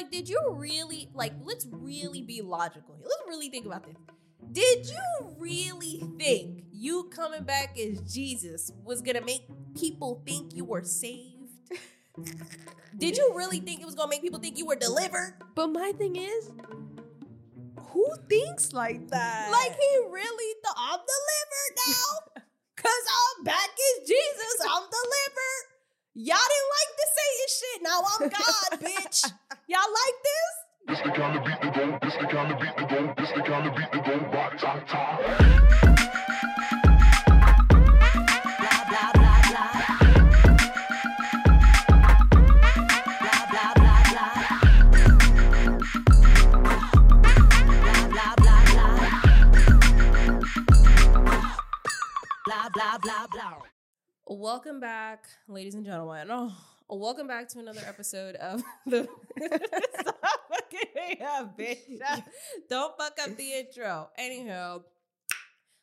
Like, did you really like? Let's really be logical here. Let's really think about this. Did you really think you coming back as Jesus was gonna make people think you were saved? Did you really think it was gonna make people think you were delivered? But my thing is, who thinks like that? Like he really thought I'm delivered now? Cause I'm back as Jesus. I'm delivered. Y'all didn't like the Satan shit. Now I'm God, bitch. Y'all like this? This the kind of beat to go, this the kind of beat to go, this the kind of beat to go, rock, ta, ta. Blah blah blah blah. Blah blah blah blah. Blah blah blah blah. Blah blah blah blah. Welcome back, ladies and gentlemen. Oh, welcome back to another episode of the. Stop fucking me up, bitch. Don't fuck up the intro. Anyhow,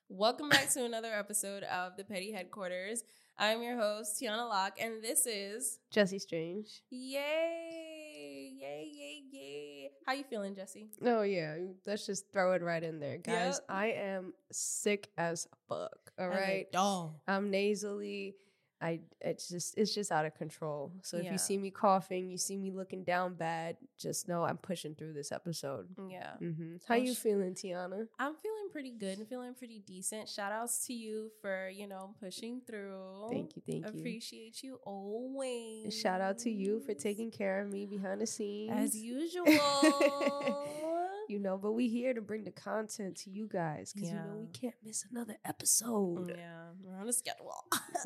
welcome back to another episode of the Petty Headquarters. I'm your host, Tiana Locke, and this is Jesse Strange. Yay! Yay, yay, yay. How you feeling, Jesse? Oh yeah, let's just throw it right in there, guys. Yep. I am sick as fuck. All right, Oh. I'm nasally. I it's just it's just out of control. So if you see me coughing, you see me looking down bad, just know I'm pushing through this episode. Yeah. hmm How you sh- feeling, Tiana? I'm feeling pretty good and feeling pretty decent. Shout outs to you for, you know, pushing through. Thank you, thank you. Appreciate you always. And Shout out to you for taking care of me behind the scenes. as usual. you know, but we here to bring the content to you guys because you know we can't miss another episode. yeah, we're on a schedule.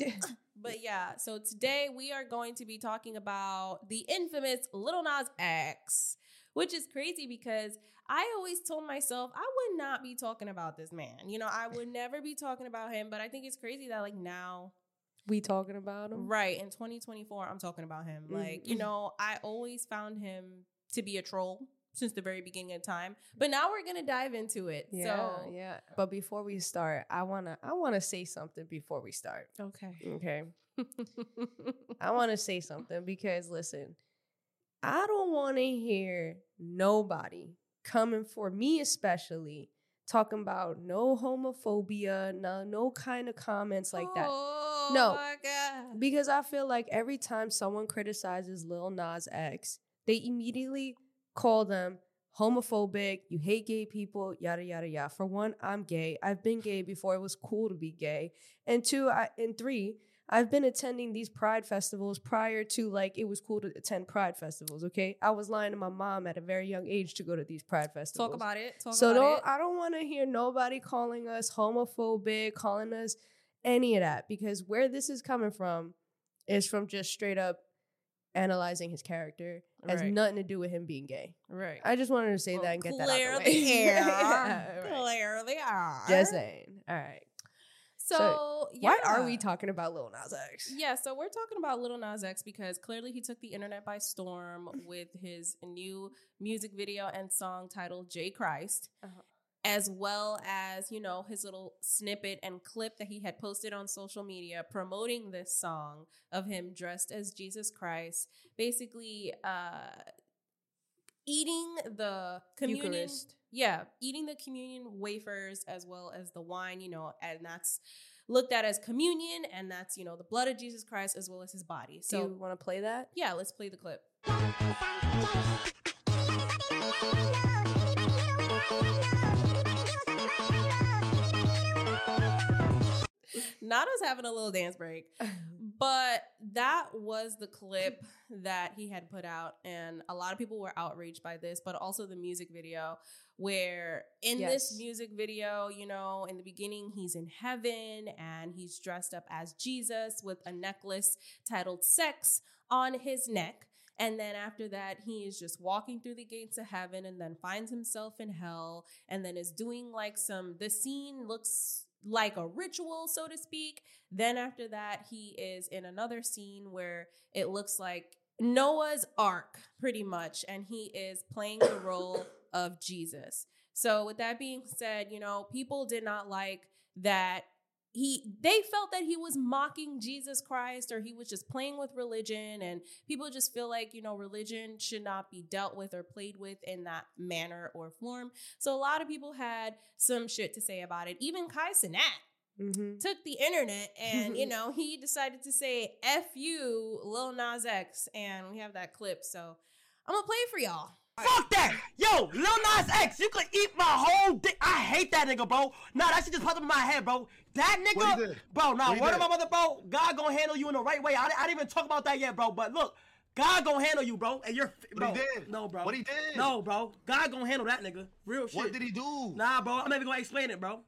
but yeah, so today we are going to be talking about the infamous Little Nas X, which is crazy because I always told myself I would not be talking about this man. You know, I would never be talking about him, but I think it's crazy that like now We talking about him, Right. In 2024, I'm talking about him. Mm-hmm. Like, you know, I always found him to be a troll since the very beginning of time. But now we're gonna dive into it. Yeah, so yeah. But before we start, I wanna I wanna say something before we start. Okay. Okay, I wanna say something because listen, I don't want to hear nobody coming for me, especially talking about no homophobia, no no kind of comments like that. Oh No. Because I feel like every time someone criticizes Lil Nas X, they immediately call them homophobic, you hate gay people, yada yada yada. For one, I'm gay. I've been gay before it was cool to be gay. And two, I, and three, I've been attending these pride festivals prior to like it was cool to attend pride festivals, okay? I was lying to my mom at a very young age to go to these pride festivals. Talk about it. Talk So about don't it. I don't want to hear nobody calling us homophobic, calling us any of that because where this is coming from is from just straight up analyzing his character. Has nothing to do with him being gay. right. I just wanted to say Well, that and get that out the the way. Yeah, right. Clear the air. Just saying. All right. So, Why are we talking about Lil Nas X? Yeah, so we're talking about Lil Nas X because clearly he took the internet by storm with his new music video and song titled J Christ, Uh-huh. As well as, you know, his little snippet and clip that he had posted on social media promoting this song of him dressed as Jesus Christ, basically uh eating the communion Eucharist. yeah, eating the communion wafers as well as the wine, you know, and that's looked at as communion, and that's, you know, the blood of Jesus Christ as well as his body. Do So, you want to play that? yeah, let's play the clip. Nada's having a little dance break. But that was the clip that he had put out, and a lot of people were outraged by this, but also the music video, where in this music video, you know, in the beginning, he's in heaven and he's dressed up as Jesus with a necklace titled Sex on his neck. And then after that, he is just walking through the gates of heaven and then finds himself in hell and then is doing like some, the scene looks like a ritual, so to speak. Then after that, he is in another scene where it looks like Noah's Ark, pretty much, and he is playing the role of Jesus. So, with that being said, you know, people did not like that he they felt that he was mocking Jesus Christ or he was just playing with religion and people just feel like you know religion should not be dealt with or played with in that manner or form. So a lot of people had some shit to say about it. Even Kai Cenat Mm-hmm. took the internet and you know he decided to say F you Lil Nas X and we have that clip. So I'm gonna play it for y'all Fuck that! Yo, Lil Nas X, you could eat my whole dick. I hate that nigga, bro. Nah, that shit just popped up in my head, bro. That nigga, What bro. Nah, What word of my mother, bro. God gonna handle you in the right way. I, I didn't even talk about that yet, bro. But look, God gonna handle you, bro. And you're, What bro. he did? No, bro. What he did? No, bro. God gonna handle that nigga. Real shit. What did he do? Nah, bro. I'm not even gonna explain it, bro.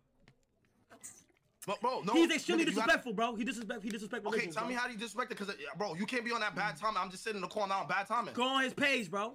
But bro, no. He's extremely nigga, disrespectful, bro. He disrespect. He disrespect Okay, tell bro. me how he disrespected, cause uh, bro, you can't be on that bad timing. I'm just sitting in the corner now on bad timing. Go on his page, bro.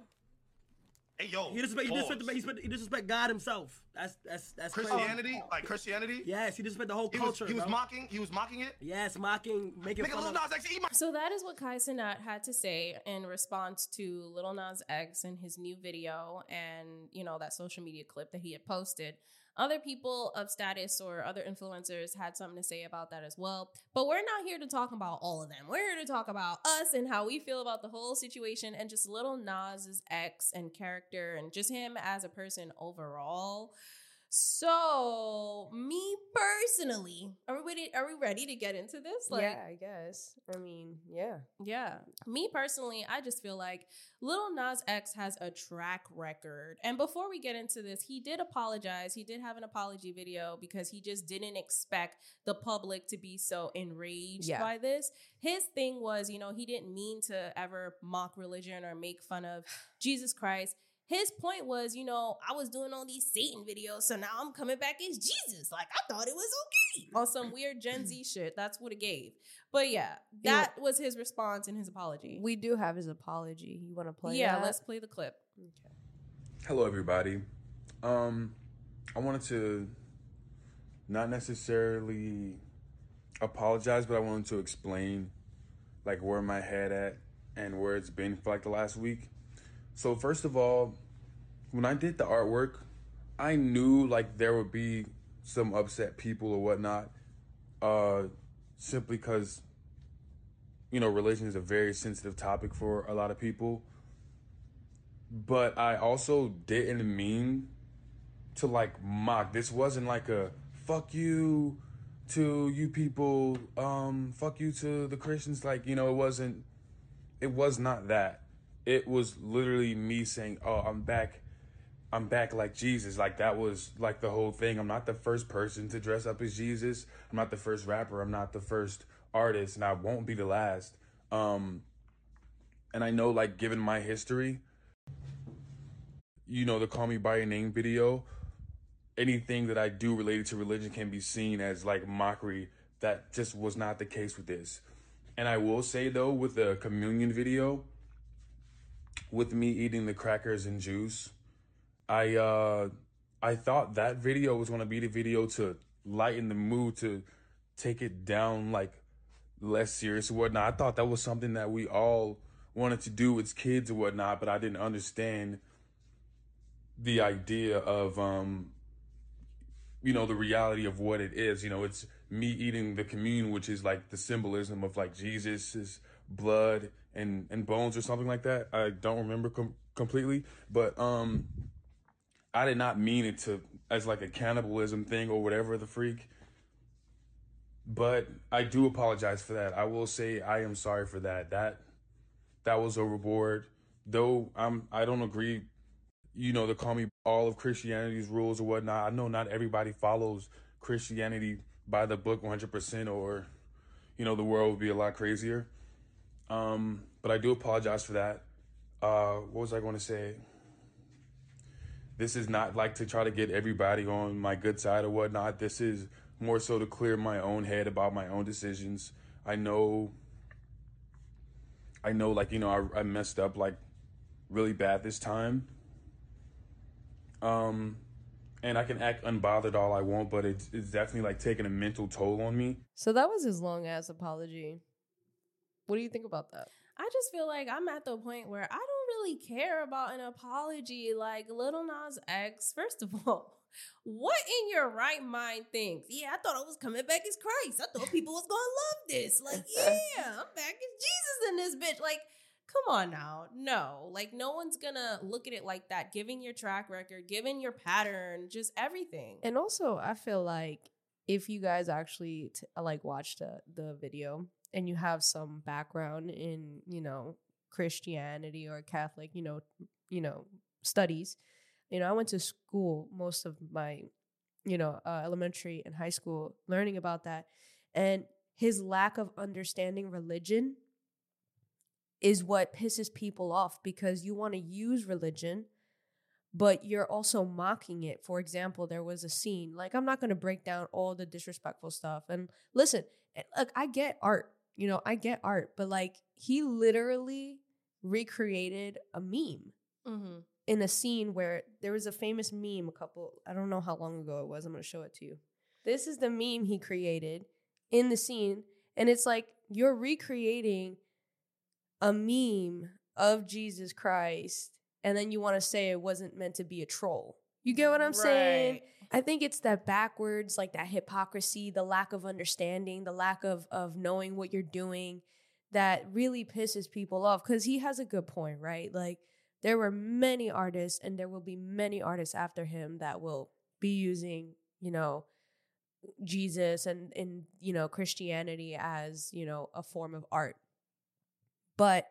Hey yo, He disrespect. He disrespect. He disrespect, he disrespect God himself. That's that's that's crazy. Christianity, like Christianity. Yes, he disrespect the whole He was, culture. he was mocking. He was mocking it. Yes, mocking, making Nigga, fun Lil of. Nas X, eat my. So that is what Kai Cenat had to say in response to Little Nas X and his new video and, you know, that social media clip that he had posted. Other people of status or other influencers had something to say about that as well. But we're not here to talk about all of them. We're here to talk about us and how we feel about the whole situation and just Little Nas X's and character and just him as a person overall. So, me personally, are we ready, are we ready to get into this? yeah, I guess. I mean, yeah. Yeah. Me personally, I just feel like Little Nas X has a track record. And before we get into this, he did apologize. He did have an apology video because he just didn't expect the public to be so enraged Yeah. by this. His thing was, you know, he didn't mean to ever mock religion or make fun of Jesus Christ. His point was, you know, I was doing all these Satan videos, so now I'm coming back as Jesus. Like, I thought it was okay. On some weird Gen Z shit. That's what it gave. But yeah, You know- that was his response and his apology. We do have his apology. You want to play yeah, that? let's play the clip. Okay. Hello, everybody. Um, I wanted to not necessarily apologize, but I wanted to explain like where my head at and where it's been for like the last week. So first of all, when I did the artwork, I knew like there would be some upset people or whatnot, uh, simply because you know religion is a very sensitive topic for a lot of people but I also didn't mean to like mock. This wasn't like a fuck you to you people, um, fuck you to the Christians. Like, you know, it wasn't, it was not that. It was literally me saying, oh, I'm back. I'm back like Jesus. Like that was like the whole thing. I'm not the first person to dress up as Jesus. I'm not the first rapper. I'm not the first artist, and I won't be the last. Um, and I know, like, given my history, you know, the Call Me By Your Name video, anything that I do related to religion can be seen as like mockery. That just was not the case with this. And I will say though, with the communion video, with me eating the crackers and juice, I uh I thought that video was gonna be the video to lighten the mood to take it down like less serious or whatnot. I thought that was something that we all wanted to do as kids or whatnot, but I didn't understand the idea of um you know the reality of what it is you know it's me eating the communion which is like the symbolism of like jesus's blood and and bones or something like that. I don't remember com- completely but um i did not mean it to as like a cannibalism thing or whatever the freak. But i do apologize for that. I will say i am sorry for that. That that was overboard. Though i'm i don't agree you know, to call me all of Christianity's rules or whatnot. I know not everybody follows Christianity by the book 100%, or, you know, the world would be a lot crazier. Um, but I do apologize for that. Uh, what was I going to say? This is not like to try to get everybody on my good side or whatnot. This is more so to clear my own head about my own decisions. I know, I know, like, you know, I, I messed up like really bad this time. Um, and I can act unbothered all I want, but it's it's definitely like taking a mental toll on me. So that was his long ass apology. What do you think about that? I just feel like I'm at the point where I don't really care about an apology. Like Little Nas X, first of all, what in your right mind thinks? Yeah, I thought I was coming back as Christ. I thought people was gonna love this. Like, yeah, I'm back as Jesus in this bitch. Like, come on now. No, like no one's gonna look at it like that. Given your track record, given your pattern, just everything. And also, I feel like if you guys actually t- like watched the the video and you have some background in you know Christianity or Catholic, you know, you know studies. You know, I went to school most of my, you know, uh, elementary and high school learning about that, and his lack of understanding religion is what pisses people off because you want to use religion but you're also mocking it. For example, there was a scene, like I'm not going to break down all the disrespectful stuff. And listen, eh, look, I get art, you know, I get art, but like he literally recreated a meme Mm-hmm. in a scene where there was a famous meme a couple, I don't know how long ago it was. I'm going to show it to you. This is the meme he created in the scene. And it's like you're recreating a meme of Jesus Christ, and then you want to say it wasn't meant to be a troll. You get what I'm saying? I think it's that backwards, like that hypocrisy, the lack of understanding, the lack of of knowing what you're doing that really pisses people off cuz he has a good point, right? Like there were many artists and there will be many artists after him that will be using, you know, Jesus and and you know Christianity as, you know, a form of art. But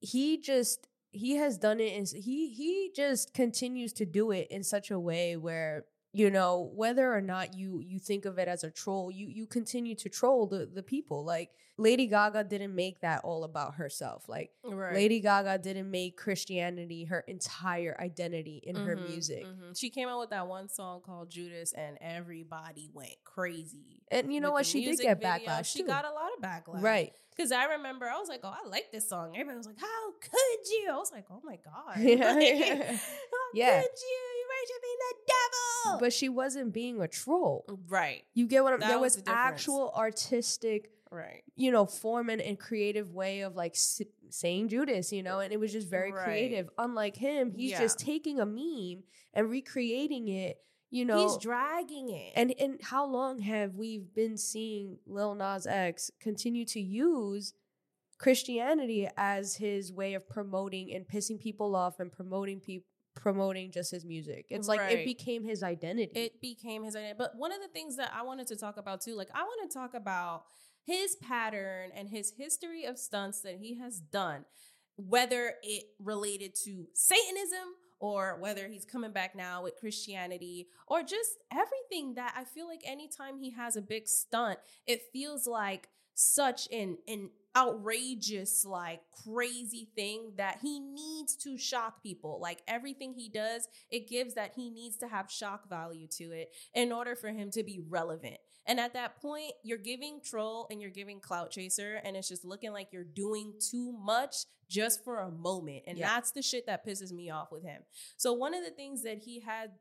he just he has done it and he he just continues to do it in such a way where you know whether or not you you think of it as a troll you you continue to troll the the people like lady gaga didn't make that all about herself like Right. lady gaga didn't make christianity her entire identity in her Mhm, music mhm. She came out with that one song called Judas, and everybody went crazy. and you know what she did get video. backlash She too. got a lot of backlash, right Because I remember I was like, "Oh, I like this song." Everybody was like, "How could you?" I was like, "Oh my god, Yeah. Like, how Yeah. could you? You worshiping the devil?" But she wasn't being a troll. Right, you get what i'm there was was actual artistic right, you know, form and, and creative way of like s- saying Judas, you know, and it was just very Right. creative. Unlike him, he's just taking a meme and recreating it, you know. he's dragging it, and and how long have we been seeing Lil Nas X continue to use Christianity as his way of promoting and pissing people off and promoting people promoting just his music? It's like it became his identity. it became his identity. But one of the things that I wanted to talk about too, like I want to talk about his pattern and his history of stunts that he has done, whether it related to Satanism or whether he's coming back now with Christianity or just everything that I feel like anytime he has a big stunt, it feels like such an an outrageous like crazy thing that he needs to shock people. Like everything he does it gives that he needs to have shock value to it in order for him to be relevant. And at that point you're giving troll and you're giving clout chaser and it's just looking like you're doing too much just for a moment. And Yeah. that's the shit that pisses me off with him. So one of the things that he had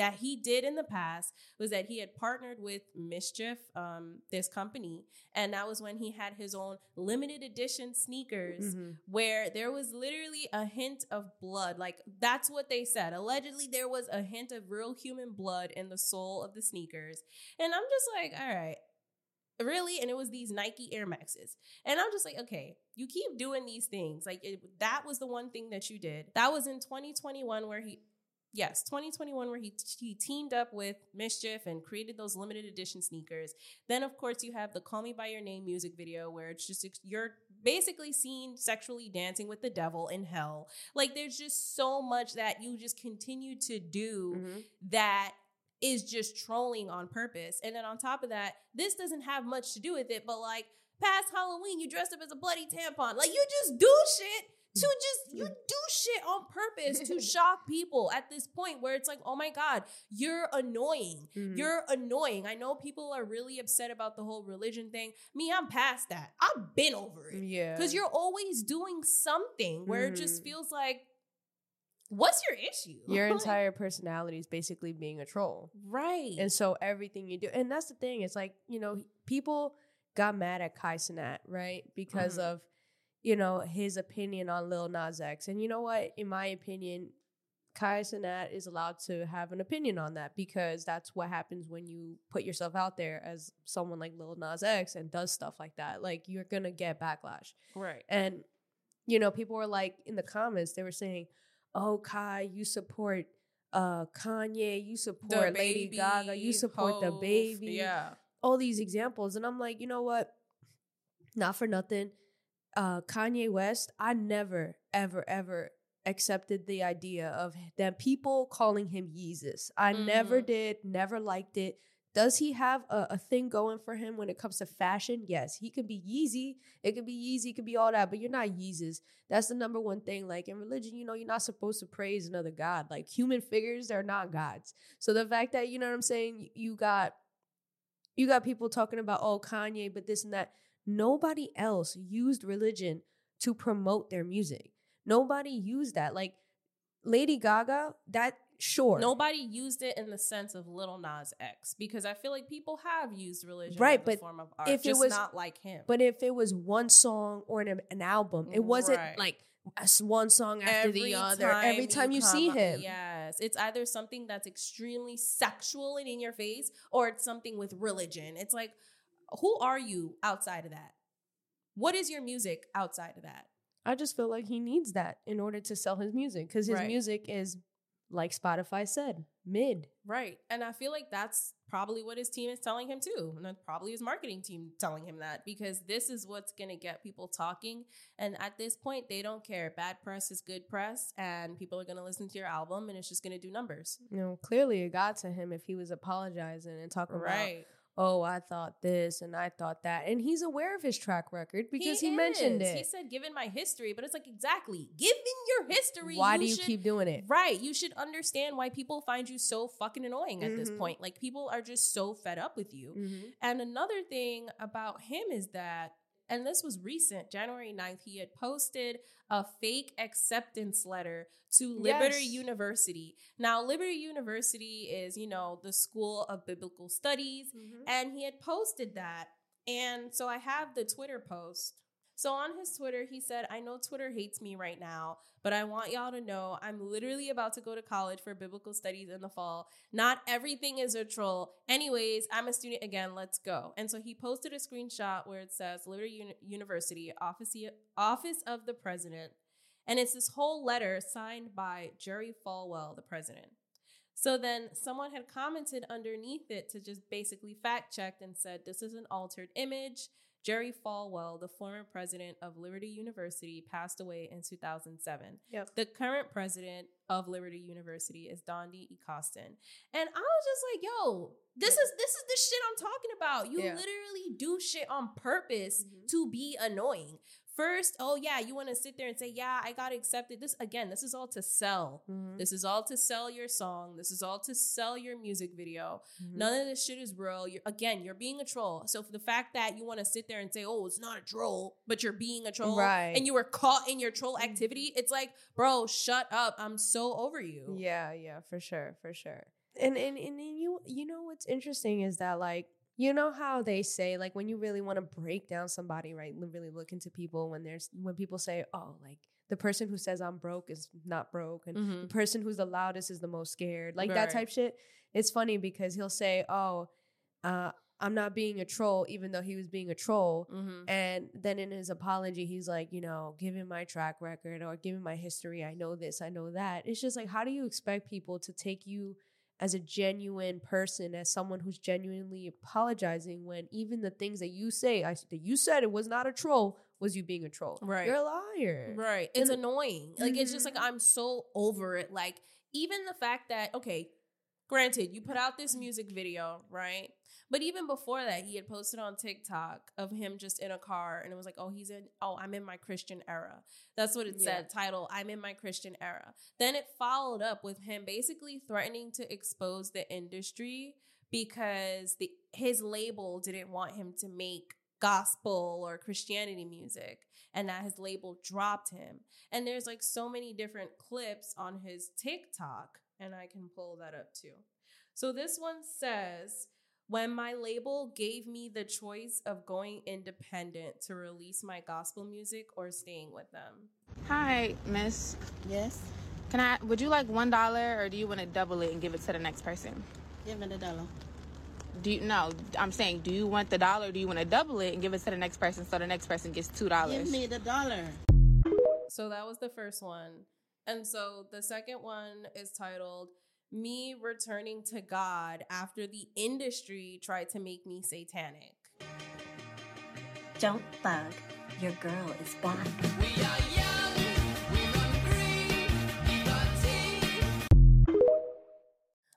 that he did in the past was that he had partnered with MSCHF, um, this company, and that was when he had his own limited edition sneakers Mhm. where there was literally a hint of blood. Like that's what they said. Allegedly, there was a hint of real human blood in the sole of the sneakers, and I'm just like, all right. Really? And it was these Nike Air Maxes. And I'm just like, okay, you keep doing these things. Like, it, that was the one thing that you did. That was in 2021 where he, yes, 2021 where he, he teamed up with MSCHF and created those limited edition sneakers. Then, of course, you have the Call Me By Your Name music video where it's just, you're basically seen sexually dancing with the devil in hell. Like, there's just so much that you just continue to do Mhm. that is just trolling on purpose. And then on top of that, this doesn't have much to do with it, but like past Halloween, you dressed up as a bloody tampon. Like you just do shit to just you do shit on purpose to shock people at this point where it's like, oh my God, you're annoying. Mhm. You're annoying. I know people are really upset about the whole religion thing. Me, I'm past that. I've been over it. yeah. Because you're always doing something where it just Mhm. feels like, what's your issue? your entire personality is basically being a troll. right. And so everything you do, and that's the thing, it's like, you know, people got mad at Kai Cenat, right? Because Mhm. of, you know, his opinion on Lil Nas X. And you know what? In my opinion, Kai Cenat is allowed to have an opinion on that because that's what happens when you put yourself out there as someone like Lil Nas X and does stuff like that. Like you're gonna get backlash. Right. And you know, people were like in the comments, they were saying, "Oh, Kai, you support uh Kanye, you support Lady Gaga, you support the baby." Yeah. all these examples and i'm like you know what not for nothing uh kanye west i never ever ever accepted the idea of that people calling him yeezus i never Mhm. did never liked it does he have a, a thing going for him when it comes to fashion yes he could be yeezy it could be yeezy it could be all that but you're not yeezus that's the number one thing like in religion you know you're not supposed to praise another god like human figures they're not gods so the fact that you know what i'm saying you got you got people talking about oh Kanye, but this and that. Nobody else used religion to promote their music. Nobody used that. Like Lady Gaga, that sure. Nobody used it in the sense of Little Nas X because I feel like people have used religion Right, but form of art, if it was- not like him. But if it was one song or an, an album, it wasn't Right. like one song after the other. Every time you, come see him. yes, it's either something that's extremely sexual and in your face, or it's something with religion. It's like, who are you outside of that? What is your music outside of that? I just feel like he needs that in order to sell his music because his Right. music is, like Spotify said, mid. Right. And I feel like that's probably what his team is telling him too. And that's probably his marketing team telling him that because this is what's going to get people talking. And at this point, they don't care. Bad press is good press, and people are going to listen to your album and it's just going to do numbers. You know, clearly it got to him if he was apologizing and talking about Right. Oh, I thought this and I thought that. And he's aware of his track record because he, mentioned it. He said, given my history, but it's like, exactly. Given your history, Why do you should- keep doing it? Right. You should understand why people find you so fucking annoying at this Mhm. point. Like, people are just so fed up with you. Mhm. And another thing about him is that, and this was recent, January 9th, he had posted a fake acceptance letter to Liberty Yes. University. Now, Liberty University is, you know, the school of biblical studies, mm-hmm. and he had posted that. And so I have the Twitter post. So on his Twitter, he said, I know Twitter hates me right now, but I want y'all to know I'm literally about to go to college for biblical studies in the fall. Not everything is a troll. Anyways, I'm a student again. Let's go. And so he posted a screenshot where it says Liberty Uni- University, Office, Office of the President. And it's this whole letter signed by Jerry Falwell, the president. So then someone had commented underneath it to just basically fact check and said, This is an altered image. Jerry Falwell, the former president of Liberty University, passed away in 2007. Yep. The current president of Liberty University is Dondi E. Costin. And I was just like, yo, this is this is the shit I'm talking about. You Yeah. literally do shit on purpose Mhm. to be annoying. First, oh yeah, you want to sit there and say, yeah, I got accepted. This again, this is all to sell. Mhm. This is all to sell your song. This is all to sell your music video. Mhm. None of this shit is real. You're, again, you're being a troll. So for the fact that you want to sit there and say, "Oh, it's not a troll," but you're being a troll, Right. and you were caught in your troll activity, it's like, bro, shut up. I'm so over you. Yeah, yeah, for sure, for sure. And and and then you you know what's interesting is that like you know how they say like when you really want to break down somebody, right? Really look into people when there's when people say, "Oh, like the person who says I'm broke is not broke and Mhm. the person who's the loudest is the most scared." Like that type shit. It's funny because he'll say, "Oh, uh I'm not being a troll even though he was being a troll." Mhm. And then in his apology, he's like, you know, given my track record or given my history, I know this, I know that. It's just like, how do you expect people to take you as a genuine person, as someone who's genuinely apologizing when even the things that you say, I, that you said it was not a troll, was you being a troll? Right. You're a liar. Right. It's And- annoying. Like it's just like Mhm. I'm so over it. Like even the fact that okay, granted, you put out this music video, right? But even before that, he had posted on TikTok of him just in a car and it was like, "Oh, he's in oh, I'm in my Christian era." That's what it Yeah. said, title, "I'm in my Christian era." Then it followed up with him basically threatening to expose the industry because the his label didn't want him to make gospel or Christianity music and that his label dropped him. And there's like so many different clips on his TikTok, and I can pull that up too. So this one says, when my label gave me the choice of going independent to release my gospel music or staying with them. Hi, miss. Yes, Can I would you like one dollar or do you want to double it and give it to the next person? give me the dollar. Do you no, I'm saying do you want the dollar or do you want to double it and give it to the next person so the next person gets two dollars? Give me the dollar. So that was the first one. And so the second one is titled Me Returning to God After the Industry Tried to Make Me Satanic. Don't bug. Your girl is back.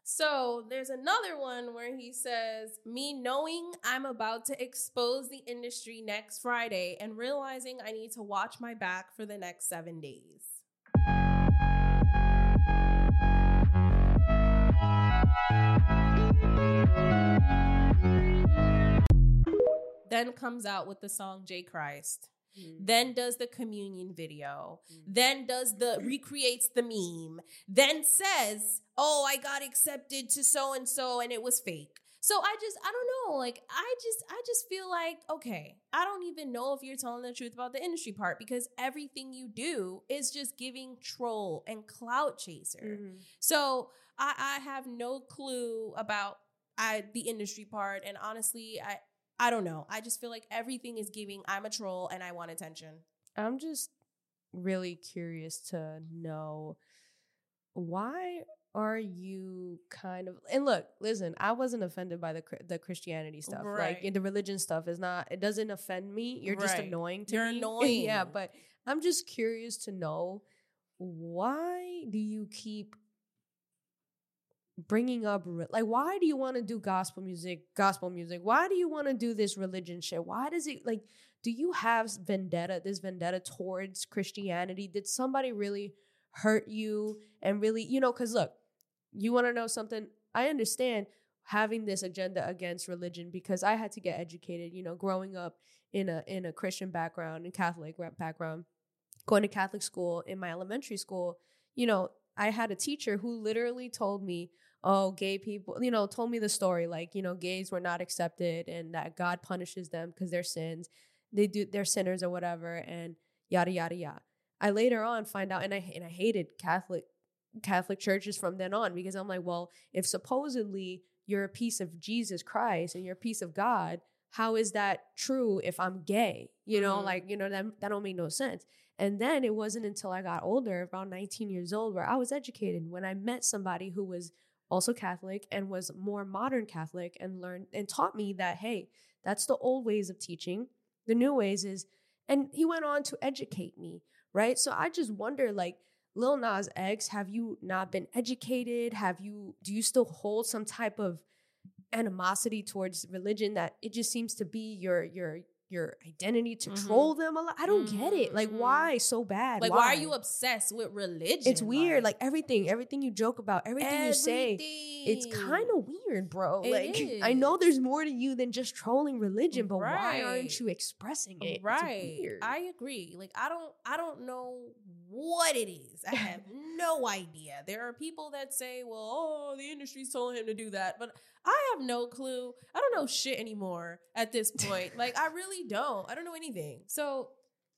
So there's another one where he says, Me knowing I'm about to expose the industry next Friday and realizing I need to watch my back for the next seven days. Then comes out with the song J Christ. Mm. Then does the communion video. Mm. Then does the recreates the meme. Then says, "Oh, I got accepted to so and so and it was fake." So I just I don't know, like I just I just feel like okay, I don't even know if you're telling the truth about the industry part because everything you do is just giving troll and clout chaser. Mm-hmm. So I, I have no clue about I the industry part, and honestly, I I don't know. I just feel like everything is giving I'm a troll and I want attention. I'm just really curious to know why are you kind of and look, listen, I wasn't offended by the the Christianity stuff. Right. Like the religion stuff is not it doesn't offend me. You're just annoying to You're me. annoying. yeah, but I'm just curious to know why do you keep bringing up like why do you want to do gospel music gospel music? Why do you want to do this religion shit? Why does it like do you have vendetta this vendetta towards christianity? Did somebody really hurt you and really you know because look you want to know something? I understand having this agenda against religion because i had to get educated you know growing up in a in a christian background and catholic background going to catholic school in my elementary school you know i had a teacher who literally told me oh gay people you know told me the story like you know gays were not accepted and that god punishes them because they're sins. They do they're sinners or whatever and yada yada yada. I later on find out and i and i hated catholic catholic churches from then on because i'm like well if supposedly you're a piece of jesus christ and you're a piece of god how is that true if i'm gay? You know Mhm. like you know that, that don't make no sense and then it wasn't until i got older around 19 years old where i was educated when i met somebody who was also catholic and was more modern catholic and learned and taught me that hey that's the old ways of teaching. The new ways is and he went on to educate me right? So i just wonder like lil nas x have you not been educated? Have you do you still hold some type of animosity towards religion that it just seems to be your your your identity to Mhm. troll them a lot i don't get it like Mhm. why so bad Like, why? are you obsessed with religion? it's weird like everything everything you joke about everything, you say it's kind of weird bro It like i know there's more to you than just trolling religion but why aren't you expressing it right. I agree. Like I don't I don't know what it is. I have no idea. There are people that say, "Well, oh, the industry's telling him to do that," but I have no clue. I don't know shit anymore at this point. like I really don't. I don't know anything. So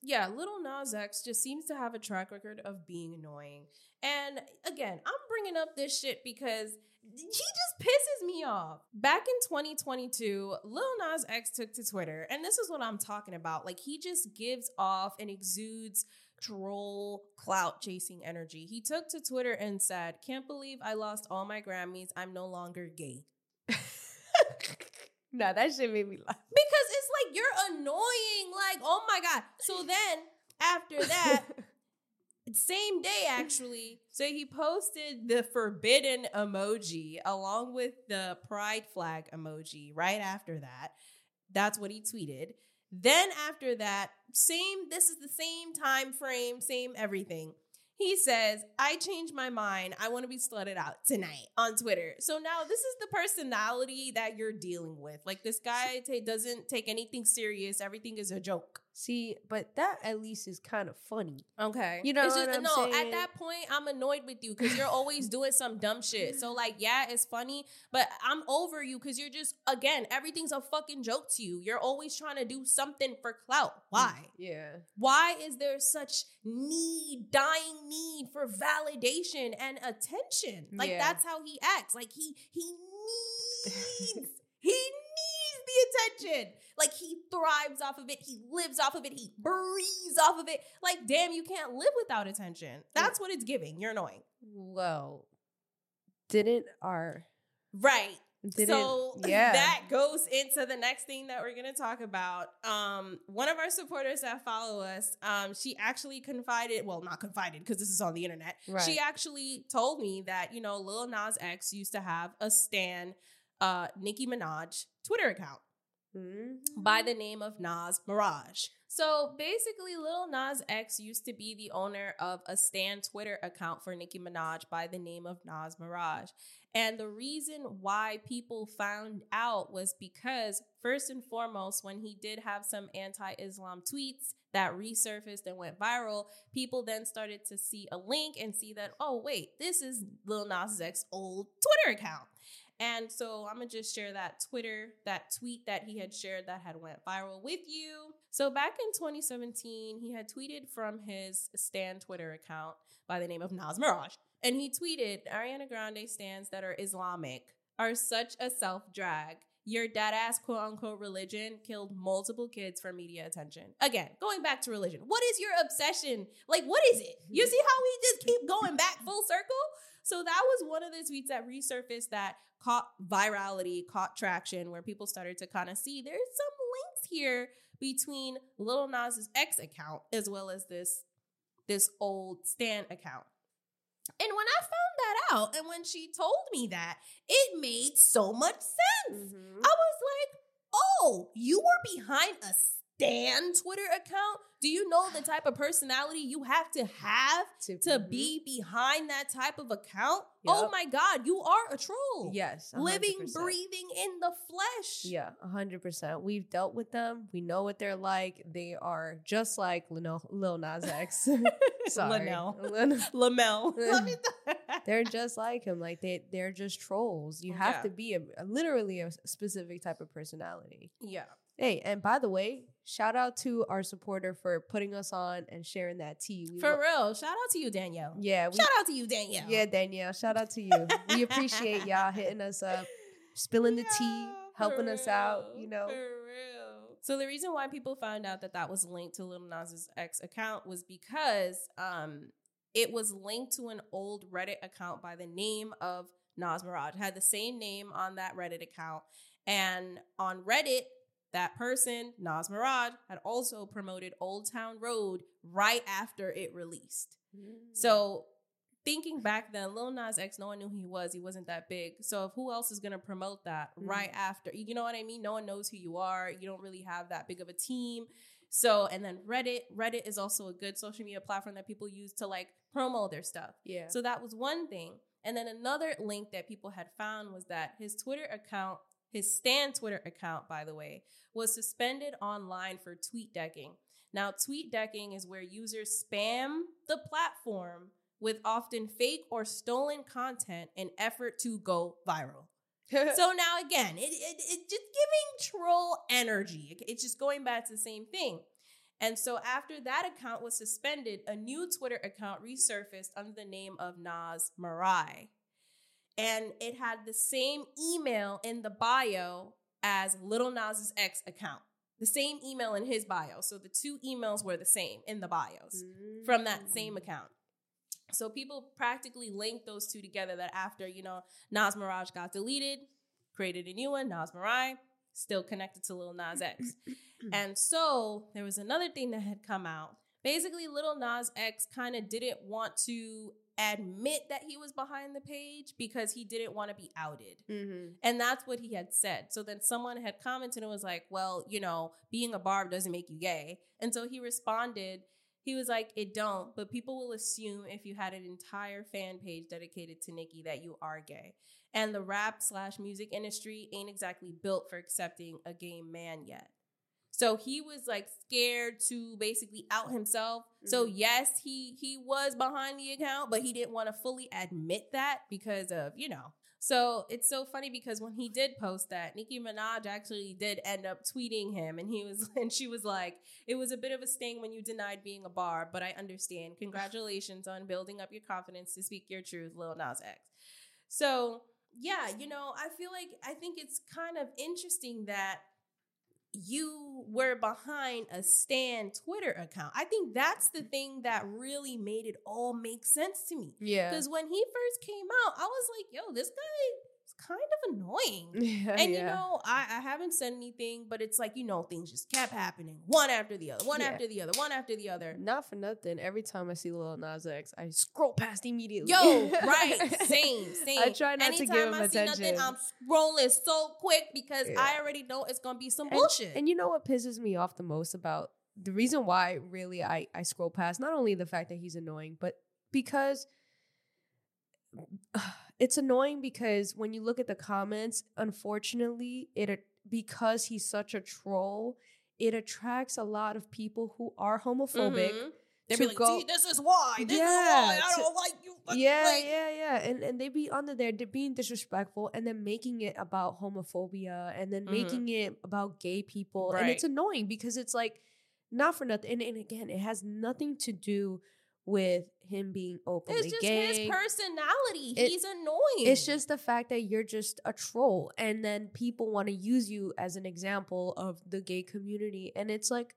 yeah, Little Nas X just seems to have a track record of being annoying. And again, I'm bringing up this shit because he just pisses me off. Back in 2022, Lil Nas X took to Twitter, and this is what I'm talking about. Like, he just gives off and exudes troll clout chasing energy. He took to Twitter and said, Can't believe I lost all my Grammys. I'm no longer gay. Nah that shit made me laugh Because it's like, you're annoying. Like, oh my God. So then, after that, same day actually so he posted the forbidden emoji along with the pride flag emoji right after that that's what he tweeted then after that same this is the same time frame same everything he says i changed my mind. I want to be slutted out tonight on twitter. So now this is the personality that you're dealing with. Like this guy ta- doesn't take anything serious. Everything is a joke See, but that at least is kind of funny. Okay. You know It's what I'm no, saying? at that point, I'm annoyed with you because you're always doing some dumb shit. So, like, yeah, it's funny, but I'm over you because you're just, again, everything's a fucking joke to you. You're always trying to do something for clout. Mm, Why? Yeah. Why is there such need, dying need for validation and attention? Like, Yeah. that's how he acts. Like, he, he needs, he needs the attention. Like he thrives off of it. He lives off of it. He breathes off of it. Like, damn, you can't live without attention. That's what it's giving. You're annoying. Well, didn't our Right. didn't so yeah that goes into the next thing that we're gonna talk about. Um, one of our supporters that follow us, um, she actually confided, well, not confided because this is on the internet. Right. She actually told me that you know Lil Nas X used to have a stan, uh, Nicki Minaj Twitter account. Mhm. by the name of Nas Maraj. So basically, Lil Nas X used to be the owner of a Stan Twitter account for Nicki Minaj by the name of Nas Maraj. And the reason why people found out was because, first and foremost, when he did have some anti Islam tweets that resurfaced and went viral, people then started to see a link and see that, oh, wait, this is Lil Nas X's old Twitter account. And so I'm gonna just share that Twitter, that tweet that he had shared that had went viral with you. So back in 2017, he had tweeted from his Stan Twitter account by the name of Nas Maraj. And he tweeted, Ariana Grande stands that are Islamic are such a self-drag. Your dad ass quote unquote religion killed multiple kids for media attention. Again, going back to religion. What is your obsession? Like, what is it? You see how we just keep going back full circle? So that was one of the tweets that resurfaced that caught virality, caught traction, where people started to kind of see there's some links here between Lil Nas X's account as well as this this old Stan account. And when I found that out, and when she told me that, it made so much sense. Mhm. I was like, oh, you were behind a Stan Twitter account? Do you know the type of personality you have to have to mhm. be behind that type of account? Oh my God, you are a troll. yes Living, 100%. breathing in the flesh. Yeah, hundred percent. We've dealt with them. We know what they're like. They are just like Lil, Lil Nas X. Sorry, Linnell. Lin- Lamel. They're just like him. Like they, they're just trolls. You have Yeah. to be a- literally a specific type of personality. yeah. Hey, and by the way, shout out to our supporter for putting us on and sharing that tea. We For lo- real. Shout out to you, Danielle. yeah, we, Shout out to you, Danielle. yeah, Danielle. Shout out to you. we appreciate y'all hitting us up, spilling the tea, helping us out. You know, For real. So the reason why people found out that that was linked to Lil Nas X's account was because um it was linked to an old Reddit account by the name of Nas Maraj. It had the same name on that Reddit account. And on Reddit, that person, Nas Maraj, had also promoted Old Town Road right after it released. Mm. So thinking back then, Lil Nas X, no one knew who he was. He wasn't that big. So if who else is gonna promote that mm. right after? You know what I mean? No one knows who you are. You don't really have that big of a team. So and then Reddit. Reddit is also a good social media platform that people use to like promo their stuff. yeah. So that was one thing. And then another link that people had found was that his Twitter account, his Stan Twitter account, by the way, was suspended online for tweet decking. Now, tweet decking is where users spam the platform with often fake or stolen content in effort to go viral. so now again, it, it, it just giving troll energy. It's just going back to the same thing. And so after that account was suspended, a new Twitter account resurfaced under the name of Nas Marai. And it had the same email in the bio as Little Nas X's account. The same email in his bio. So the two emails were the same in the bios from that same mm. account. So people practically linked those two together that after, you know, Nas Maraj got deleted, created a new one, Nas Mirai, still connected to Lil Nas X. and so there was another thing that had come out. Basically, Lil Nas X kind of didn't want to admit that he was behind the page because he didn't want to be outed. Mm-hmm. And that's what he had said. So then someone had commented and was like, well, you know, being a barb doesn't make you gay. And so he responded, he was like, it don't, but people will assume if you had an entire fan page dedicated to Nicki that you are gay. And the rap slash music industry ain't exactly built for accepting a gay man yet. So he was like scared to basically out himself. So mm-hmm. yes, he he was behind the account, but he didn't want to fully admit that because of, you know. So it's so funny because when he did post that, Nicki Minaj actually did end up tweeting him and he was and she was like, "It was a bit of a sting when you denied being a barb, but I understand. Congratulations on building up your confidence to speak your truth, Lil Nas X." So, yeah, you know, I feel like I think it's kind of interesting that you were behind a Stan Twitter account. I think that's the thing that really made it all make sense to me. Yeah. Because when he first came out, I was like, yo, this guy kind of annoying. Yeah, And you know, I, I haven't said anything, but it's like, you know, things just kept happening one after the other, one Yeah. after the other, one after the other. Not for nothing. Every time I see Lil Nas X, I scroll past immediately. Yo, right, same, same. I try not to give him I see attention. nothing, I'm scrolling so quick because Yeah. I already know it's gonna be some And- bullshit. And you know what pisses me off the most about the reason why really I, I scroll past not only the fact that he's annoying, but because uh, it's annoying because when you look at the comments, unfortunately, it because he's such a troll, it attracts a lot of people who are homophobic. Mhm. They to be like, go- see, this is why. This Yeah, is why I don't like you. fucking Yeah, like-" yeah, yeah. And and they be under there they're being disrespectful and then making it about homophobia and then Mhm. making it about gay people. And it's annoying because it's like not for nothing. And, and again, it has nothing to do with him being openly It's just gay. his personality. It- He's annoying. It's just the fact that you're just a troll, and then people want to use you as an example of the gay community, and it's like,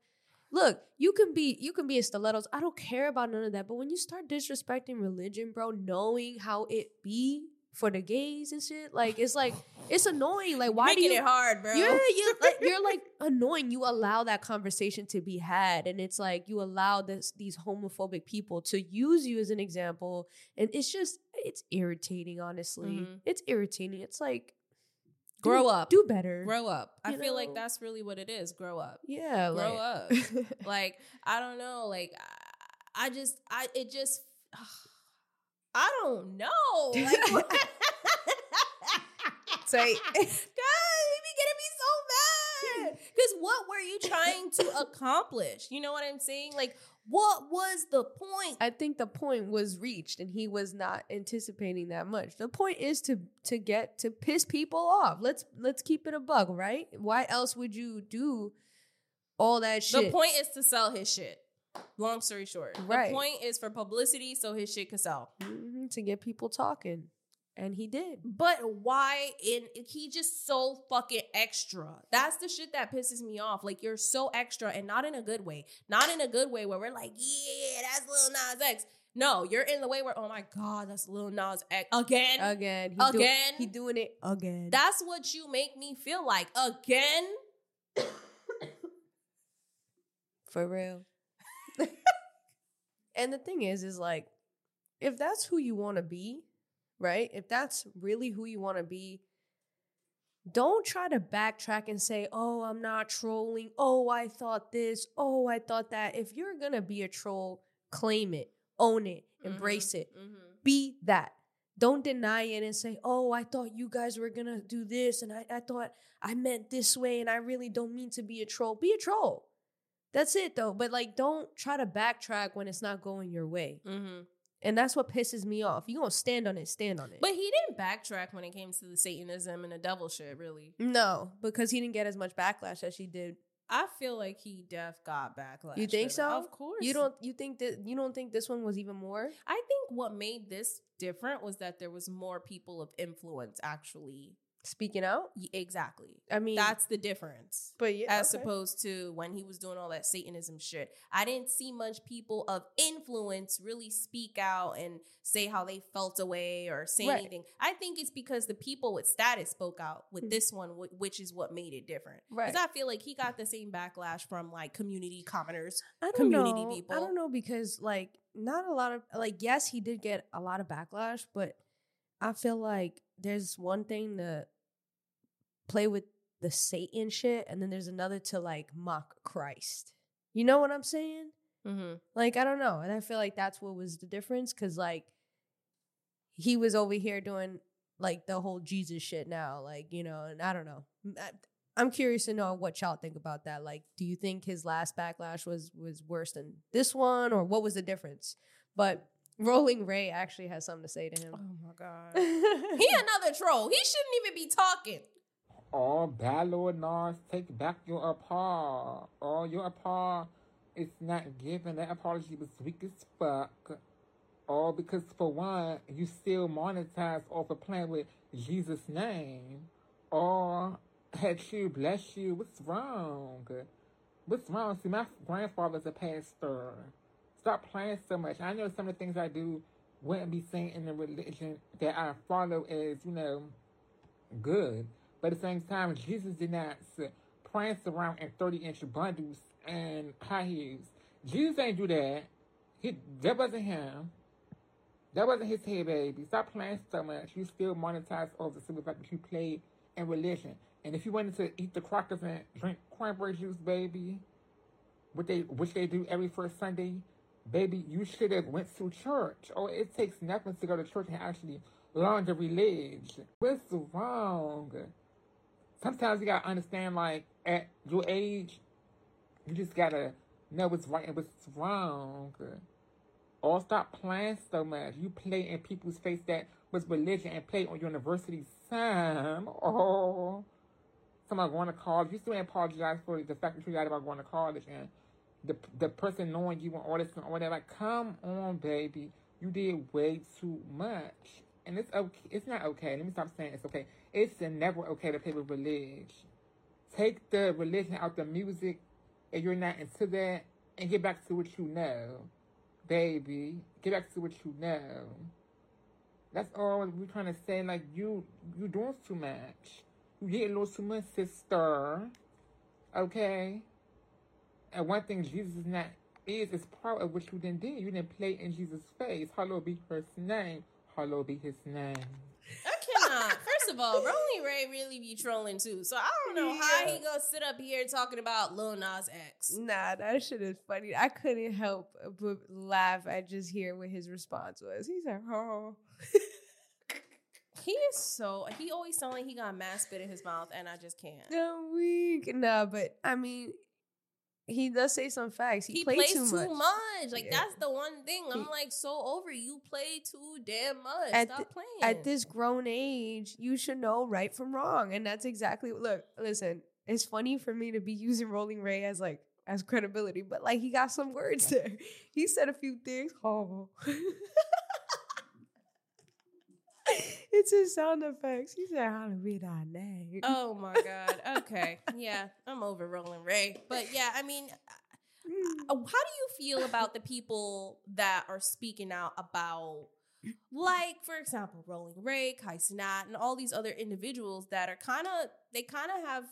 look, you can be you can be a stilettos. I don't care about none of that, but when you start disrespecting religion, bro, knowing how it be for the gays and shit, like it's like it's annoying. Like why making do you? it hard, bro. Yeah, you like, you're like annoying. You allow that conversation to be had, and it's like you allow this these homophobic people to use you as an example, and it's just it's irritating. Honestly, Mhm. it's irritating. It's like Grow do- up. do better. grow up. I You feel like that's really what it is. Grow up. yeah, Grow like, up. like I don't know. Like I, I just I it just I don't know. Like God, he be getting me so mad. Because what were you trying to accomplish? You know what I'm saying? Like, what was the point? I think the point was reached, and he was not anticipating that much. The point is to to get to piss people off. Let's let's keep it a bug, right? Why else would you do all that shit? The point is to sell his shit. Long story short, Right. the point is for publicity, so his shit could sell. Mhm, to get people talking, and he did. But why? In he just so fucking extra. That's the shit that pisses me off. Like you're so extra, and not in a good way. Not in a good way where we're like, yeah, that's Lil Nas X. No, you're in the way where, oh my god, that's Lil Nas X again. Again, he do- Again? he doing it again. That's what you make me feel like again. for real. and the thing is, is like, if that's who you want to be, right? If that's really who you want to be, don't try to backtrack and say, oh, I'm not trolling. Oh, I thought this. Oh, I thought that. If you're going to be a troll, claim it, own it, embrace it. Mm-hmm. Be that. Don't deny it and say, oh, I thought you guys were going to do this. And I, I thought I meant this way. And I really don't mean to be a troll. Be a troll. That's it though. But like, don't try to backtrack when it's not going your way. Mm-hmm. And that's what pisses me off. You gonna stand on it, stand on it. But he didn't backtrack when it came to the Satanism and the devil shit. Really, no, because he didn't get as much backlash as she did. I feel like he def got backlash. You think so? Of course. You don't. You think that you don't think this one was even more? I think what made this different was that there was more people of influence actually. Speaking out. Exactly. I mean, That's the difference. but yeah, As okay. opposed to when he was doing all that Satanism shit. I didn't see much people of influence really speak out and say how they felt away or say Right. anything. I think it's because the people with status spoke out with Mm. this one, which is what made it different. Right. Because I feel like he got the same backlash from like community commoners. I don't community know. people. I don't know because like not a lot of like yes, he did get a lot of backlash, but I feel like there's one thing to play with the Satan shit, and then there's another to like mock Christ. You know what I'm saying? Mm-hmm. Like I don't know, and I feel like that's what was the difference because like he was over here doing like the whole Jesus shit now, like you know, and I don't know. I, I'm curious to know what y'all think about that. Like, do you think his last backlash was was worse than this one, or what was the difference? But Rolling Ray actually has something to say to him. Oh my god. he another troll. He shouldn't even be talking. Bad Lord Nas, take back your apart. Oh, your apart is not given. That apology was weak as fuck. All because for one, you still monetize off of playing with Jesus' name. Oh, had you, bless you. What's wrong? What's wrong? See, my grandfather's a pastor. Stop playing so much. I know some of the things I do wouldn't be seen in the religion that I follow as, you know, good. But at the same time, Jesus did not prance around in 30 inch bundles and high heels. Jesus ain't do that. He, that wasn't him. That wasn't his head, baby. Stop playing so much. You still monetize off the simple fact that you played in religion. And if you wanted to eat the crackers and drink cranberry juice, baby, what they which they do every first Sunday, baby, you should have went to church. Oh, it takes nothing to go to church and actually learn the religion. What's wrong? Sometimes you gotta understand, like at your age, you just gotta know what's right and what's wrong. Or stop playing so much. You play in people's face that was religion and play on university time. Oh, someone going to college. You still ain't apologize for the fact that you lied about going to college and the the person knowing you and all this and all that. Like, come on, baby. You did way too much. And it's okay. It's not okay. Let me stop saying it's okay. It's never okay to play with religion. Take the religion out the music if you're not into that and get back to what you know. Baby. Get back to what you know. That's all we're trying to say. Like you you doing too much. You getting a little too much, sister. Okay? And one thing Jesus is not is is part of what you didn't do. You didn't play in Jesus' face. Hallowed be his name. Hallowed be his name. I cannot. First of all, Rolling Ray really be trolling too. So I don't know how he gonna sit up here talking about Lil Nas X. Nah, that shit is funny. I couldn't help but laugh at just hear what his response was. He's like, oh. He is so he always sound like he got mad spit in his mouth, and I just can't. I'm weak. Nah, but I mean, he does say some facts. He, He, played plays too, too much. much. Like Yeah. that's the one thing I'm like so over. You play too damn much. At Stop the- playing. At this grown age, you should know right from wrong, and that's exactly. Look, listen. It's funny for me to be using Rolling Ray as like as credibility, but like he got some words there. He said a few things. Oh. it's his sound effects. He said, "How to read our name." Oh my god. Okay. Yeah, I'm over Rolling Ray. But yeah, I mean, uh, how do you feel about the people that are speaking out about, like, for example, Rolling Ray, Kai Cenat, and all these other individuals that are kind of, they kind of have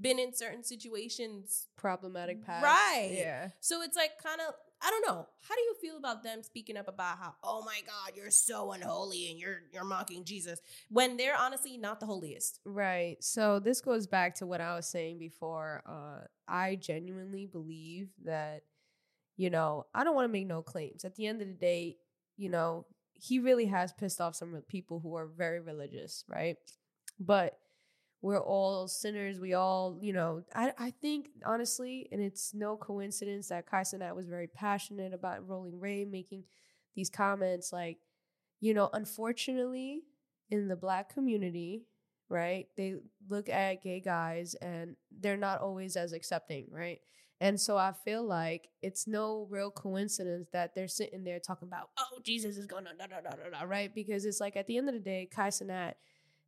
been in certain situations. Problematic past. Right. Yeah. So it's like kind of, I don't know. How do you feel about them speaking up about how, oh my God, you're so unholy and you're you're mocking Jesus when they're honestly not the holiest? Right. So this goes back to what I was saying before. Uh, I genuinely believe that, you know, I don't want to make no claims. At the end of the day, you know, he really has pissed off some people who are very religious, right? But we're all sinners. We all, you know, I, I think honestly, and it's no coincidence that Kai Cenat was very passionate about Rolling Ray making these comments. Like, you know, unfortunately, in the black community, right, they look at gay guys and they're not always as accepting, right? And so I feel like it's no real coincidence that they're sitting there talking about, oh, Jesus is gonna da da da da da, right? Because it's like at the end of the day, Kai Cenat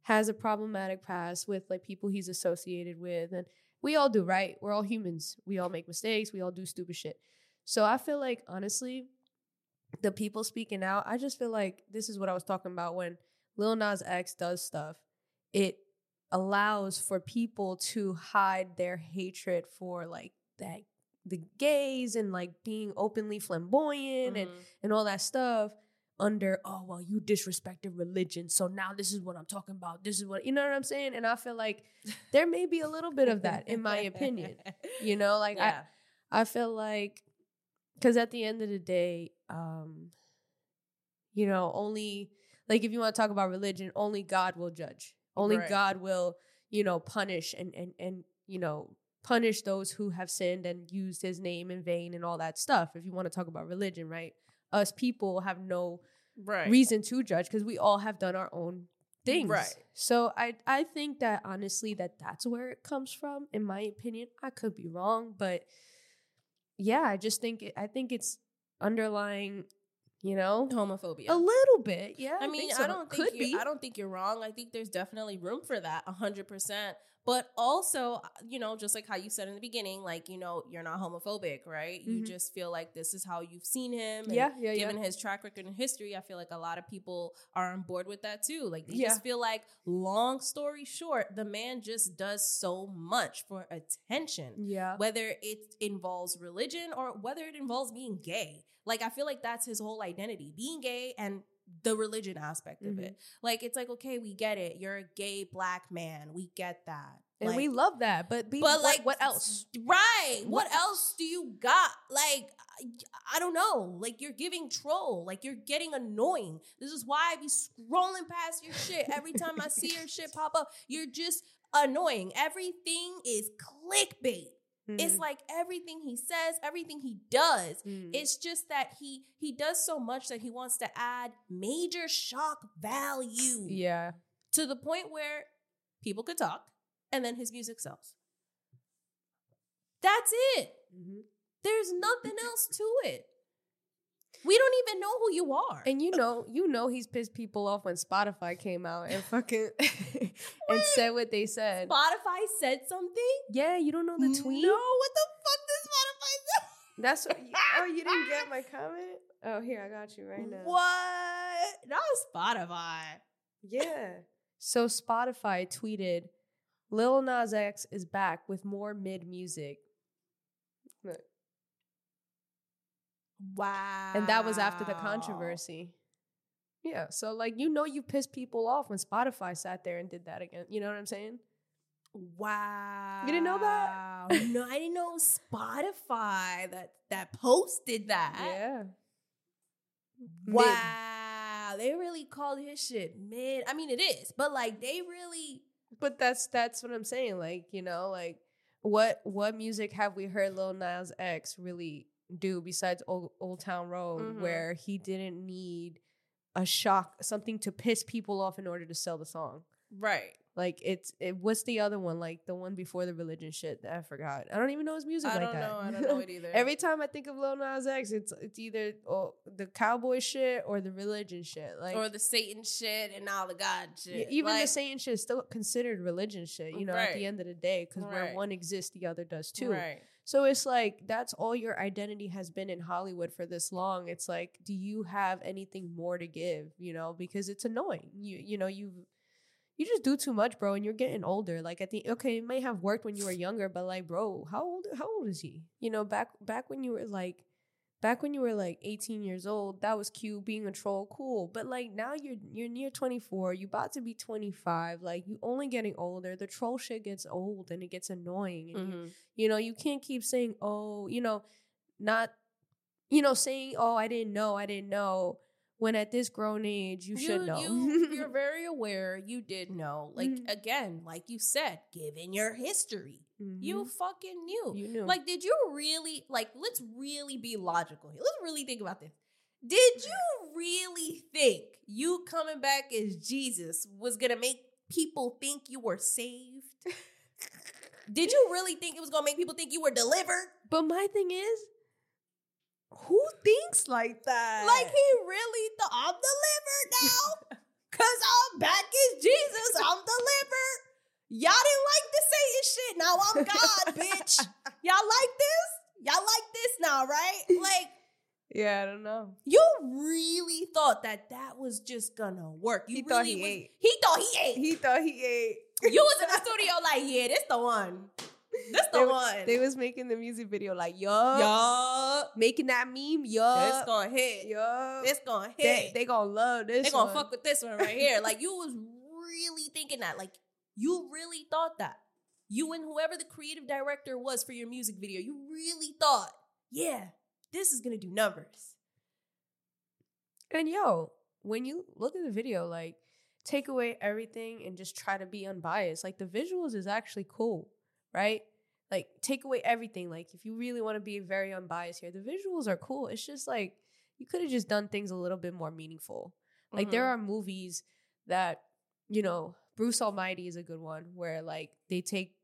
has a problematic past with like people he's associated with, and we all do, right? We're all humans. We all make mistakes. We all do stupid shit. So I feel like honestly, the people speaking out, I just feel like this is what I was talking about when Lil Nas X does stuff. It allows for people to hide their hatred for like that the gays and like being openly flamboyant and Mhm. and all that stuff under oh well you disrespected religion so now this is what i'm talking about this is what you know what i'm saying and i feel like there may be a little bit of that in my opinion you know like yeah. i i feel like because at the end of the day um you know only like if you want to talk about religion only god will judge only Right. god will you know, punish and and and you know, punish those who have sinned and used his name in vain and all that stuff. If you want to talk about religion, right? Us people have no Right. reason to judge because we all have done our own things. Right. So I I think that honestly that that's where it comes from. In my opinion, I could be wrong, but yeah, I just think it, I think it's underlying, you know, Homophobia. a little bit. Yeah, I mean, think so. I don't think could you, be. I don't think you're wrong. I think there's definitely room for that, hundred percent. But also, uh, you know, just like how you said in the beginning, like you know, you're not homophobic, right? You Mhm. just feel like this is how you've seen him. Yeah, yeah, yeah. Given his track record and history, I feel like a lot of people are on board with that too. Like they Yeah. just feel like, long story short, the man just does so much for attention Yeah. whether it involves religion or whether it involves being gay. Like I feel like that's his whole identity, being gay and the religion aspect of it. Mm-hmm. Like it's like okay, we get it. You're a gay black man. We get that. And Like, we love that, but be, but what, like what else? Right. What, What else do you got? Like I don't know. Like you're giving troll. Like you're getting annoying. This is why I be scrolling past your shit every time I see your shit pop up. You're just annoying. Everything is clickbait. It's Mhm. like everything he says, everything he does. Mm. It's just that he he does so much that he wants to add major shock value yeah. to the point where people could talk and then his music sells. That's it. Mhm. There's nothing else to it. We don't even know who you are. And you know, you know, he's pissed people off when Spotify came out and fucking and said what they said. Spotify said something? Yeah, you don't know the tweet. No, what the fuck did Spotify say? That's what. oh, you didn't get my comment. Oh, here I got you right now. What? Not Spotify. Yeah. So Spotify tweeted, "Lil Nas X is back with more mid music." Look. Wow. And that was after the controversy. Yeah. So like you know you pissed people off when Spotify sat there and did that again. You know what I'm saying? Wow. You didn't know that? no, I didn't know Spotify that that posted that. Yeah. Mid. Wow. They really called his shit mid. I mean it is, but like they really But that's that's what I'm saying. Like, you know, like what what music have we heard Lil Nas X really do besides Old, Old Town Road, Mhm. where he didn't need a shock, something to piss people off in order to sell the song. Right. Like it's it, what's the other one? Like the one before the religion shit that I forgot. I don't even know his music I like don't that. know. I don't know it either. Every time I think of Lil Nas X, it's it's either oh, the cowboy shit or the religion shit. Like or the Satan shit and all the God shit. even the Satan shit is still considered religion shit. You know, at the end of the day, because where one exists, the other does too. Right. So it's like that's all your identity has been in Hollywood for this long. It's like, do you have anything more to give? You know, because it's annoying. You you know you you just do too much, bro, and you're getting older. Like I think okay, it may have worked when you were younger, but like, bro, how old how old is he? You know, back back when you were like back when you were like 18 years old, that was cute, being a troll, cool. But like now you're you're near 24, you about to be 25, like you only getting older. The troll shit gets old and it gets annoying. And you, Mhm. you know, you can't keep saying, "Oh, you know, not you know, saying, "Oh, I didn't know, I didn't know." When at this grown age, you, should know. You, you're very aware. You did know. Like Mhm. again, like you said, given your history, you Mhm. fucking knew. you knew. Like, did you really like? Let's really be logical here. Let's really think about this. Did you really think you coming back as Jesus was gonna make people think you were saved? Did you really think it was gonna make people think you were delivered? but my thing is, who thinks like that? Like he really thought I'm delivered now. Cause I'm back as Jesus. I'm delivered. Y'all didn't like the Satan shit. Now I'm God, bitch. Y'all like this? Y'all like this now, right? Like yeah, I don't know. you really thought that that was just gonna work. You He really thought he was, ate. He thought he ate. He thought he ate. you was in the studio like, yeah, this the one. This the they, one. They was making the music video like, yo, Yup. making that meme, yo, It's gonna hit. yo. It's gonna They, hit. they gonna love this. They gonna one. fuck with this one right here. Like you was really thinking that. Like you really thought that. You and whoever the creative director was for your music video, you really thought, yeah, this is gonna do numbers. And yo, when you look at the video, like take away everything and just try to be unbiased. Like the visuals is actually cool, right? Like take away everything. Like if you really want to be very unbiased here, the visuals are cool. It's just like you could have just done things a little bit more meaningful. Like there Mhm. are movies that, you know, Bruce Almighty is a good one where like they take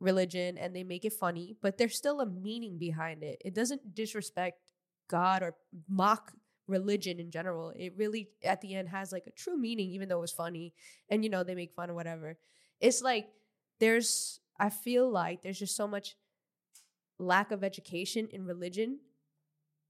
religion and they make it funny, but there's still a meaning behind it. It doesn't disrespect God or mock religion in general. It really at the end has like a true meaning, even though it was funny. And you know, they make fun or whatever. It's like there's I feel like there's just so much lack of education in religion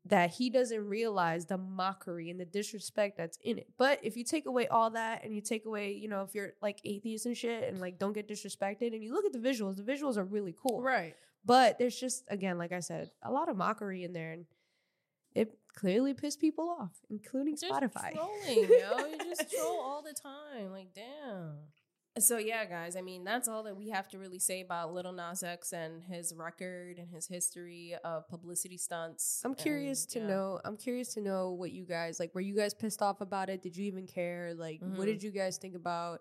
that he doesn't realize the mockery and the disrespect that's in it. But if you take away all that and you take away, you know, if you're like atheist and shit and like don't get disrespected and you look at the visuals, the visuals are really cool. Right. But there's just again, like I said, a lot of mockery in there and it clearly pissed people off, including Just Spotify. trolling, yo. You just troll all the time. Like, damn. So yeah, guys. I mean, that's all that we have to really say about Little Nas X and his record and his history of publicity stunts. I'm curious and, to yeah. know. I'm curious to know what you guys like. Were you guys pissed off about it? Did you even care? Like, Mhm. what did you guys think about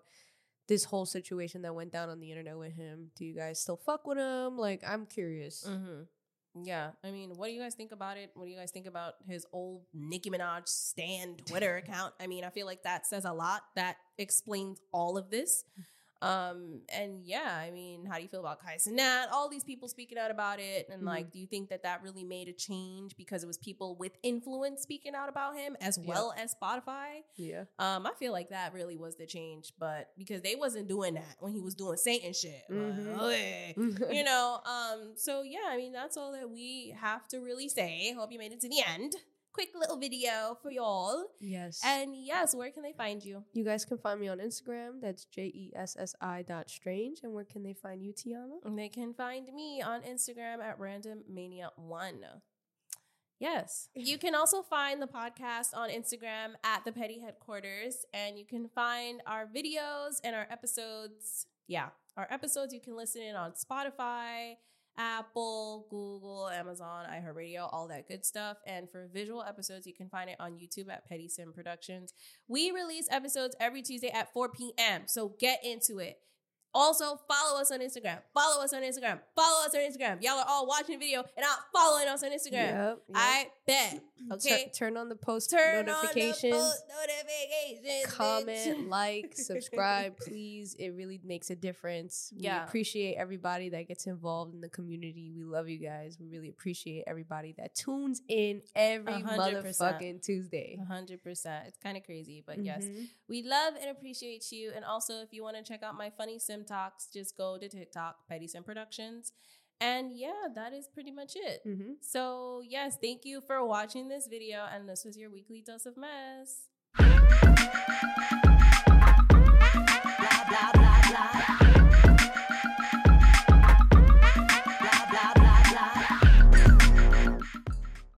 this whole situation that went down on the internet with him? Do you guys still fuck with him? Like, I'm curious. Mm-hmm. Yeah, I mean, what do you guys think about it? What do you guys think about his old Nicki Minaj stand Twitter account? I mean, I feel like that says a lot. That explains all of this. Um, and yeah, I mean, how do you feel about Kai Cenat? All these people speaking out about it, and Mhm. like, do you think that that really made a change because it was people with influence speaking out about him as Yep. well as Spotify? Yeah. Um, I feel like that really was the change, but because they wasn't doing that when he was doing Satan shit, Like, Mhm. "Ugh." you know. Um, so yeah, I mean that's all that we have to really say. Hope you made it to the end. Quick little video for y'all. Yes. And yes, where can they find you? you guys can find me on Instagram. That's J E S S I dot strange. And where can they find you, Tiana? And they can find me on Instagram at random mania one. Yes. You can also find the podcast on Instagram at the Petty Headquarters, and you can find our videos and our episodes. Yeah, our episodes you can listen in on Spotify, Apple, Google, Amazon, iHeartRadio, all that good stuff. And for visual episodes, you can find it on YouTube at Petty Sim Productions. We release episodes every Tuesday at 4 p.m. So get into it. Also, follow us on Instagram. Follow us on Instagram. Follow us on Instagram. Y'all are all watching the video and not following us on Instagram. Yep, yep. I bet. Tur- Okay. turn on the post Turn notifications. on the post notifications. comment, like, subscribe, please. It really makes a difference. We Yeah. appreciate everybody that gets involved in the community. We love you guys. We really appreciate everybody that tunes in every hundred percent. motherfucking Tuesday. Hundred percent. It's kind of crazy, but yes, Mhm. we love and appreciate you. And also, if you want to check out my funny sim talks, just go to TikTok, Petty Sim Productions. And yeah, that is pretty much it. Mm-hmm. So, yes, thank you for watching this video. And this was your weekly dose of mess. Blah, blah, blah,